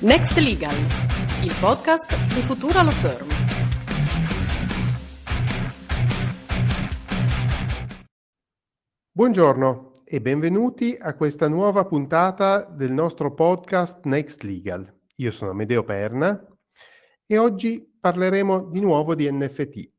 Next Legal, il podcast di Futura Law Firm. Buongiorno e benvenuti a questa nuova puntata del nostro podcast Next Legal. Io sono Amedeo Perna e oggi parleremo di nuovo di NFT.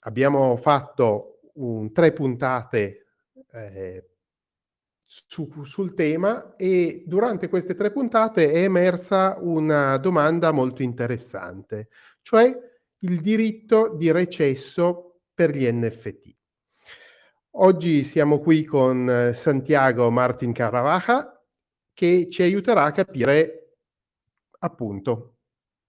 Abbiamo fatto un, tre puntate eh, su, sul tema e durante queste tre puntate è emersa una domanda molto interessante, cioè il diritto di recesso per gli NFT. Oggi siamo qui con eh, Santiago Martin Caravaja che ci aiuterà a capire appunto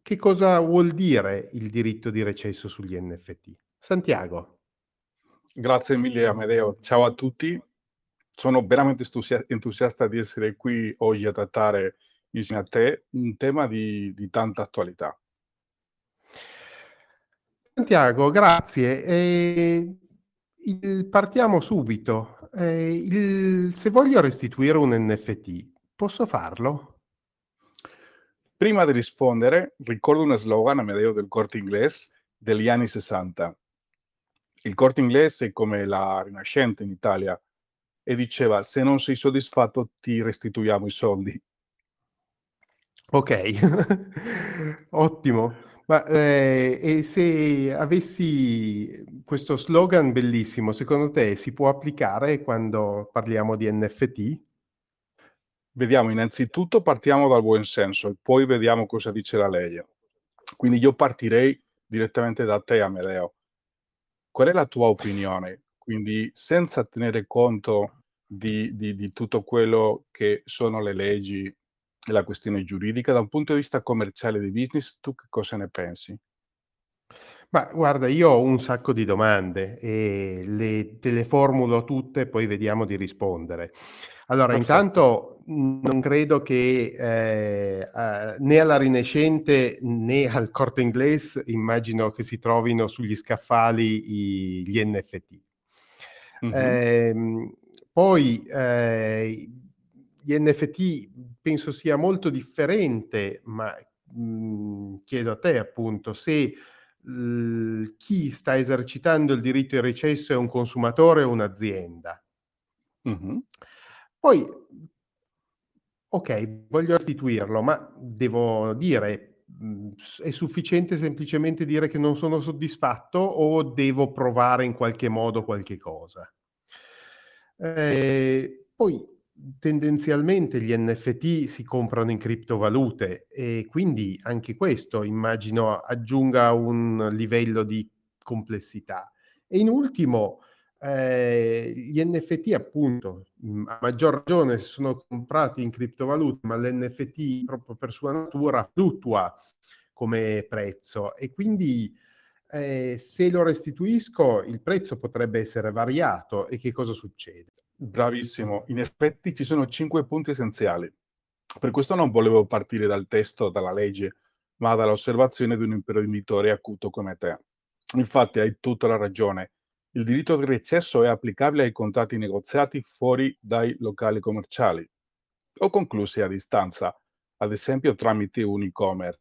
che cosa vuol dire il diritto di recesso sugli NFT. Santiago. Grazie mille Amedeo, ciao a tutti sono veramente entusiasta di essere qui oggi a trattare insieme a te un tema di, di tanta attualità. Santiago, grazie. Eh, il, partiamo subito. Eh, il, se voglio restituire un NFT, posso farlo? Prima di rispondere, ricordo uno slogan a Medeo del corte inglese degli anni 60. Il corte inglese è come la Rinascente in Italia, e diceva se non sei soddisfatto ti restituiamo i soldi. Ok, ottimo. Ma eh, e se avessi questo slogan bellissimo, secondo te si può applicare quando parliamo di NFT? Vediamo, innanzitutto partiamo dal buon senso e poi vediamo cosa dice la legge. Quindi io partirei direttamente da te, Amedeo. Qual è la tua opinione? Quindi senza tenere conto di, di, di tutto quello che sono le leggi e la questione giuridica, da un punto di vista commerciale di business, tu che cosa ne pensi? Ma guarda, io ho un sacco di domande e le, te le formulo tutte e poi vediamo di rispondere. Allora, Perfetto. intanto non credo che eh, eh, né alla Rinascente né al corte inglese immagino che si trovino sugli scaffali i, gli NFT. Mm-hmm. Eh, poi eh, gli NFT penso sia molto differente, ma mh, mhmm, chiedo a te appunto se l, chi sta esercitando il diritto di recesso è un consumatore o un'azienda. Mm-hmm. Poi, ok, voglio restituirlo, ma devo dire, mhmm, è sufficiente semplicemente dire che non sono soddisfatto o devo provare in qualche modo qualche cosa? Eh, poi tendenzialmente gli NFT si comprano in criptovalute e quindi anche questo immagino aggiunga un livello di complessità. E in ultimo, eh, gli NFT appunto, a maggior ragione se sono comprati in criptovalute, ma l'NFT proprio per sua natura fluttua come prezzo e quindi eh, se lo restituisco il prezzo potrebbe essere variato e che cosa succede? Bravissimo, in effetti ci sono cinque punti essenziali. Per questo non volevo partire dal testo, dalla legge, ma dall'osservazione di un imprenditore acuto come te. Infatti hai tutta la ragione. Il diritto di recesso è applicabile ai contratti negoziati fuori dai locali commerciali o conclusi a distanza, ad esempio tramite un e-commerce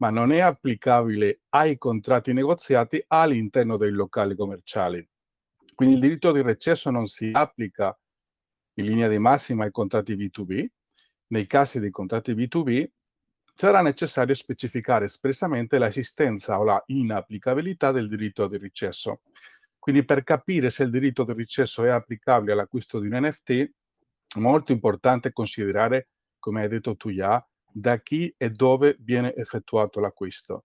ma non è applicabile ai contratti negoziati all'interno dei locali commerciali. Quindi il diritto di recesso non si applica in linea di massima ai contratti B2B. Nei casi dei contratti B2B sarà necessario specificare espressamente l'esistenza o la inapplicabilità del diritto di recesso. Quindi per capire se il diritto di recesso è applicabile all'acquisto di un NFT, è molto importante considerare, come hai detto tu già, da chi e dove viene effettuato l'acquisto.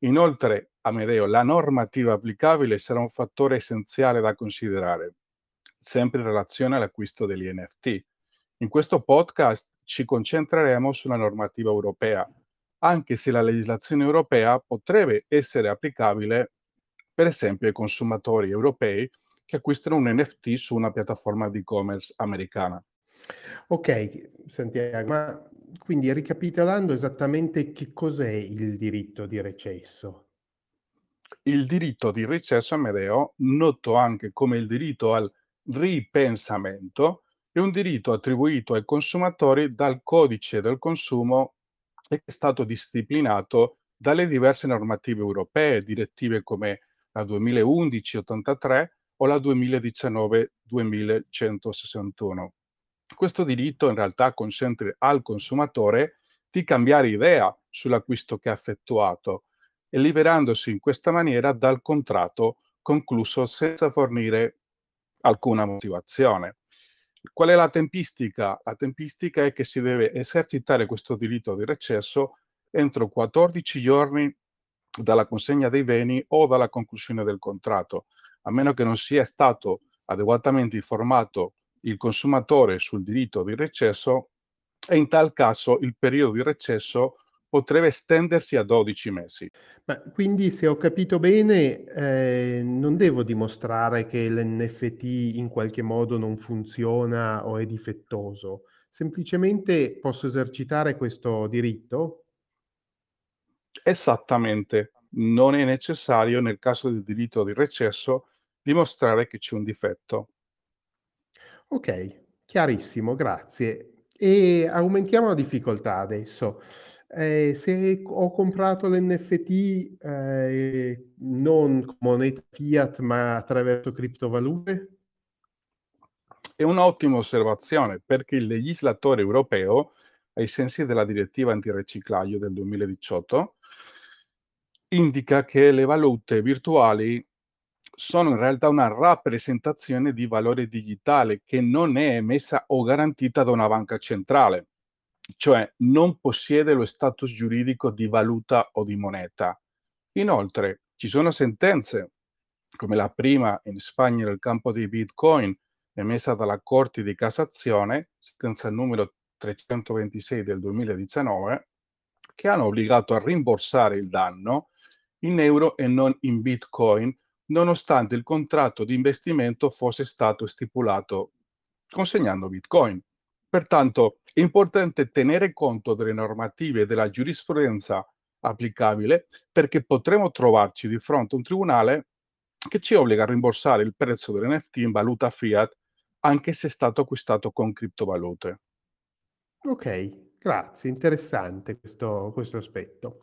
Inoltre, Amedeo, la normativa applicabile sarà un fattore essenziale da considerare, sempre in relazione all'acquisto degli NFT. In questo podcast ci concentreremo sulla normativa europea, anche se la legislazione europea potrebbe essere applicabile, per esempio, ai consumatori europei che acquistano un NFT su una piattaforma di e-commerce americana. Ok, Santiago, ma quindi ricapitolando esattamente che cos'è il diritto di recesso? Il diritto di recesso, Amedeo, noto anche come il diritto al ripensamento, è un diritto attribuito ai consumatori dal codice del consumo è stato disciplinato dalle diverse normative europee, direttive come la 2011-83 o la 2019-2161. Questo diritto in realtà consente al consumatore di cambiare idea sull'acquisto che ha effettuato e liberandosi in questa maniera dal contratto concluso senza fornire alcuna motivazione. Qual è la tempistica? La tempistica è che si deve esercitare questo diritto di recesso entro 14 giorni dalla consegna dei beni o dalla conclusione del contratto, a meno che non sia stato adeguatamente informato il consumatore sul diritto di recesso e in tal caso il periodo di recesso potrebbe estendersi a 12 mesi. Ma quindi se ho capito bene, eh, non devo dimostrare che l'NFT in qualche modo non funziona o è difettoso, semplicemente posso esercitare questo diritto? Esattamente, non è necessario nel caso del diritto di recesso dimostrare che c'è un difetto. Ok, chiarissimo, grazie. E aumentiamo la difficoltà adesso. Eh, se ho comprato l'NFT eh, non con moneta fiat ma attraverso criptovalute? È un'ottima osservazione perché il legislatore europeo, ai sensi della direttiva antiriciclaggio del 2018, indica che le valute virtuali sono in realtà una rappresentazione di valore digitale che non è emessa o garantita da una banca centrale, cioè non possiede lo status giuridico di valuta o di moneta. Inoltre, ci sono sentenze, come la prima in Spagna nel campo dei bitcoin, emessa dalla Corte di Cassazione, sentenza numero 326 del 2019, che hanno obbligato a rimborsare il danno in euro e non in bitcoin nonostante il contratto di investimento fosse stato stipulato consegnando Bitcoin. Pertanto è importante tenere conto delle normative e della giurisprudenza applicabile perché potremo trovarci di fronte a un tribunale che ci obbliga a rimborsare il prezzo dell'NFT in valuta fiat anche se è stato acquistato con criptovalute. Ok, grazie, interessante questo, questo aspetto.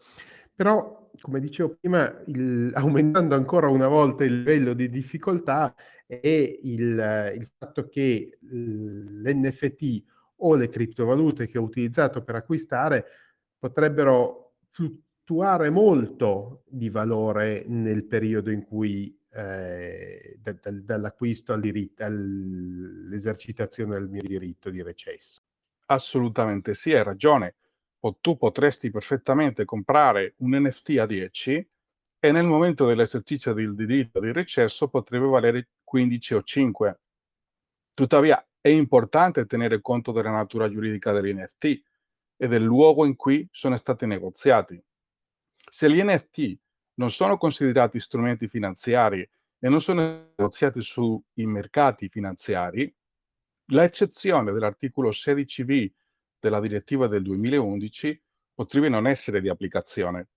Però, come dicevo prima, il, aumentando ancora una volta il livello di difficoltà è il, il fatto che l'NFT o le criptovalute che ho utilizzato per acquistare potrebbero fluttuare molto di valore nel periodo in cui eh, da, da, dall'acquisto all'esercitazione del mio diritto di recesso. Assolutamente sì, hai ragione o tu potresti perfettamente comprare un NFT a 10 e nel momento dell'esercizio del diritto di recesso potrebbe valere 15 o 5. Tuttavia è importante tenere conto della natura giuridica degli NFT e del luogo in cui sono stati negoziati. Se gli NFT non sono considerati strumenti finanziari e non sono negoziati sui mercati finanziari, l'eccezione dell'articolo 16b della direttiva del 2011 potrebbe non essere di applicazione.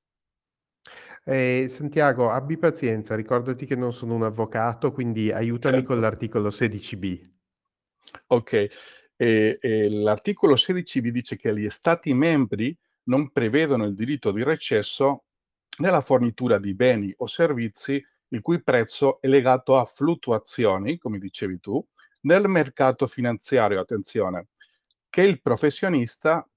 Eh, Santiago, abbi pazienza, ricordati che non sono un avvocato, quindi aiutami certo. con l'articolo 16b. Ok, e, e l'articolo 16b dice che gli Stati membri non prevedono il diritto di recesso nella fornitura di beni o servizi il cui prezzo è legato a fluttuazioni, come dicevi tu, nel mercato finanziario, attenzione, che il professionista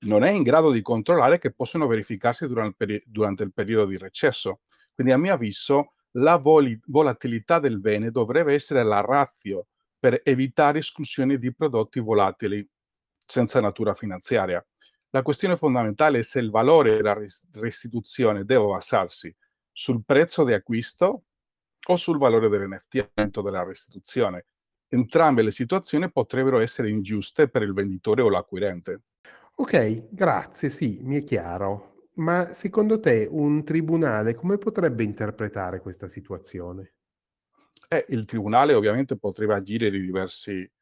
non è in grado di controllare che possono verificarsi durante il, durante il periodo di recesso. Quindi a mio avviso la vol- volatilità del bene dovrebbe essere la razio per evitare esclusioni di prodotti volatili senza natura finanziaria. La questione fondamentale è se il valore della restituzione deve basarsi sul prezzo di acquisto o sul valore dell'NFT della restituzione. Entrambe le situazioni potrebbero essere ingiuste per il venditore o l'acquirente. Ok, grazie, sì, mi è chiaro. Ma secondo te un tribunale come potrebbe interpretare questa situazione? Eh, il tribunale ovviamente potrebbe agire di diverse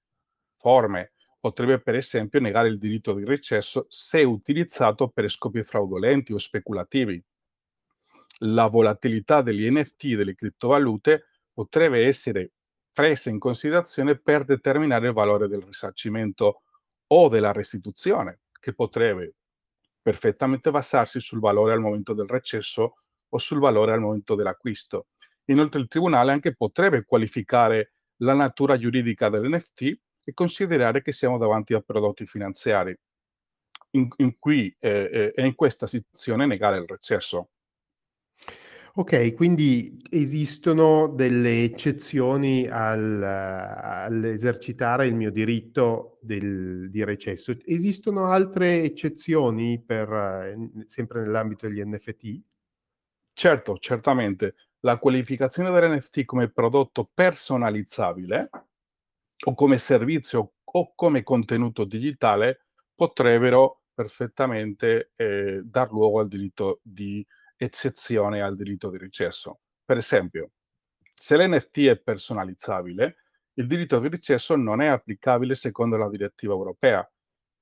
forme. Potrebbe per esempio negare il diritto di recesso se utilizzato per scopi fraudolenti o speculativi. La volatilità degli NFT e delle criptovalute potrebbe essere prese in considerazione per determinare il valore del risarcimento o della restituzione, che potrebbe perfettamente basarsi sul valore al momento del recesso o sul valore al momento dell'acquisto. Inoltre il Tribunale anche potrebbe qualificare la natura giuridica dell'NFT e considerare che siamo davanti a prodotti finanziari, in, in cui eh, eh, in questa situazione negare il recesso. Ok, quindi esistono delle eccezioni al, all'esercitare il mio diritto del, di recesso. Esistono altre eccezioni per, eh, sempre nell'ambito degli NFT? Certo, certamente. La qualificazione dell'NFT come prodotto personalizzabile o come servizio o come contenuto digitale potrebbero perfettamente eh, dar luogo al diritto di eccezione al diritto di recesso. Per esempio, se l'NFT è personalizzabile, il diritto di recesso non è applicabile secondo la direttiva europea.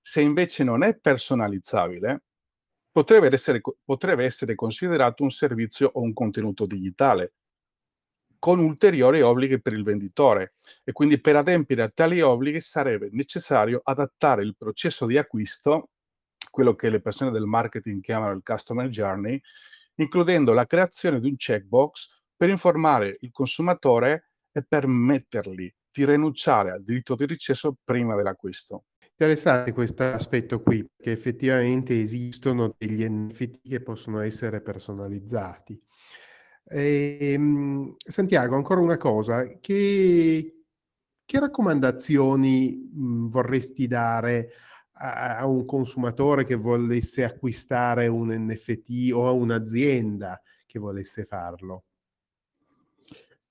Se invece non è personalizzabile, potrebbe essere, potrebbe essere considerato un servizio o un contenuto digitale, con ulteriori obblighi per il venditore e quindi per adempiere a tali obblighi sarebbe necessario adattare il processo di acquisto, quello che le persone del marketing chiamano il customer journey, includendo la creazione di un checkbox per informare il consumatore e permettergli di rinunciare al diritto di recesso prima dell'acquisto. Interessante questo aspetto qui, perché effettivamente esistono degli NFT che possono essere personalizzati. E, ehm, Santiago, ancora una cosa, che, che raccomandazioni mh, vorresti dare a, un consumatore che volesse acquistare un NFT o a un'azienda che volesse farlo?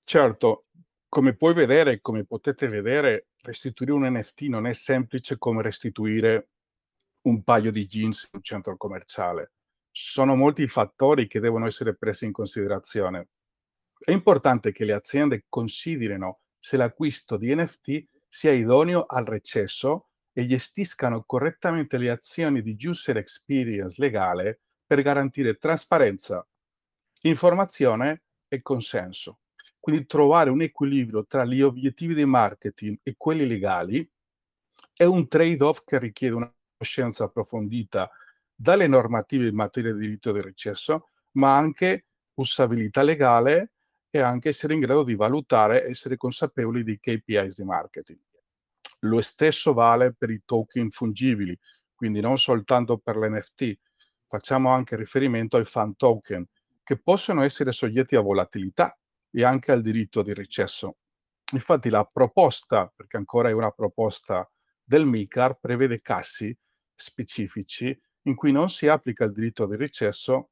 Certo, come puoi vedere, come potete vedere, restituire un NFT non è semplice come restituire un paio di jeans in un centro commerciale. Sono molti i fattori che devono essere presi in considerazione. È importante che le aziende considerino se l'acquisto di NFT sia idoneo al recesso e gestiscano correttamente le azioni di user experience legale per garantire trasparenza, informazione e consenso. Quindi trovare un equilibrio tra gli obiettivi di marketing e quelli legali è un trade-off che richiede una conoscenza approfondita dalle normative in materia di diritto del recesso, ma anche usabilità legale e anche essere in grado di valutare essere consapevoli dei KPIs di marketing. Lo stesso vale per i token fungibili, quindi non soltanto per l'NFT. Facciamo anche riferimento ai fan token, che possono essere soggetti a volatilità e anche al diritto di recesso. Infatti la proposta, perché ancora è una proposta del MICAR, prevede cassi specifici in cui non si applica il diritto di recesso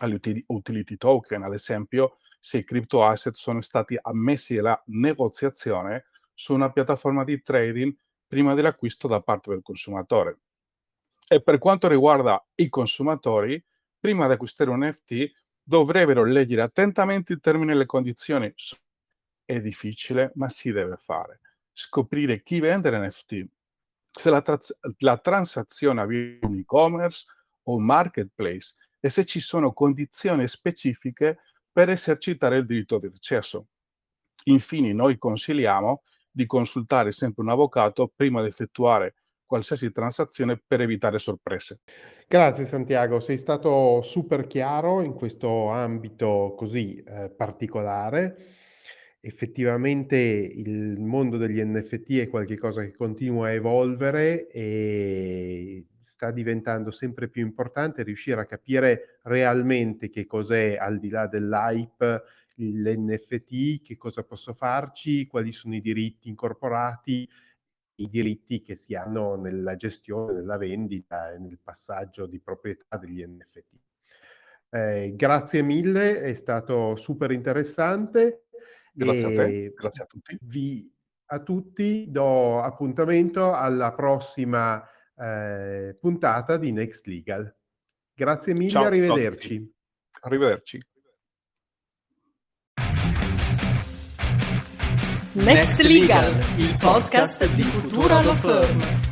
agli utility token, ad esempio se i crypto asset sono stati ammessi alla negoziazione su una piattaforma di trading prima dell'acquisto da parte del consumatore. E per quanto riguarda i consumatori, prima di acquistare un NFT dovrebbero leggere attentamente i termini e le condizioni. È difficile, ma si deve fare. Scoprire chi vende l'NFT, se la, tra- la transazione avviene un e-commerce o marketplace e se ci sono condizioni specifiche per esercitare il diritto di recesso. Infine, noi consigliamo di consultare sempre un avvocato prima di effettuare qualsiasi transazione per evitare sorprese. Grazie Santiago, sei stato super chiaro in questo ambito così eh, particolare. Effettivamente il mondo degli NFT è qualcosa che continua a evolvere e sta diventando sempre più importante riuscire a capire realmente che cos'è al di là dell'hype l'NFT, che cosa posso farci, quali sono i diritti incorporati, i diritti che si hanno nella gestione, nella vendita e nel passaggio di proprietà degli NFT. Eh, grazie mille, è stato super interessante. Grazie a te, grazie a tutti. Vi, a tutti do appuntamento alla prossima eh, puntata di Next Legal. Grazie mille, Ciao, arrivederci. Arrivederci. Next Legal, il podcast di Futura Law Firm.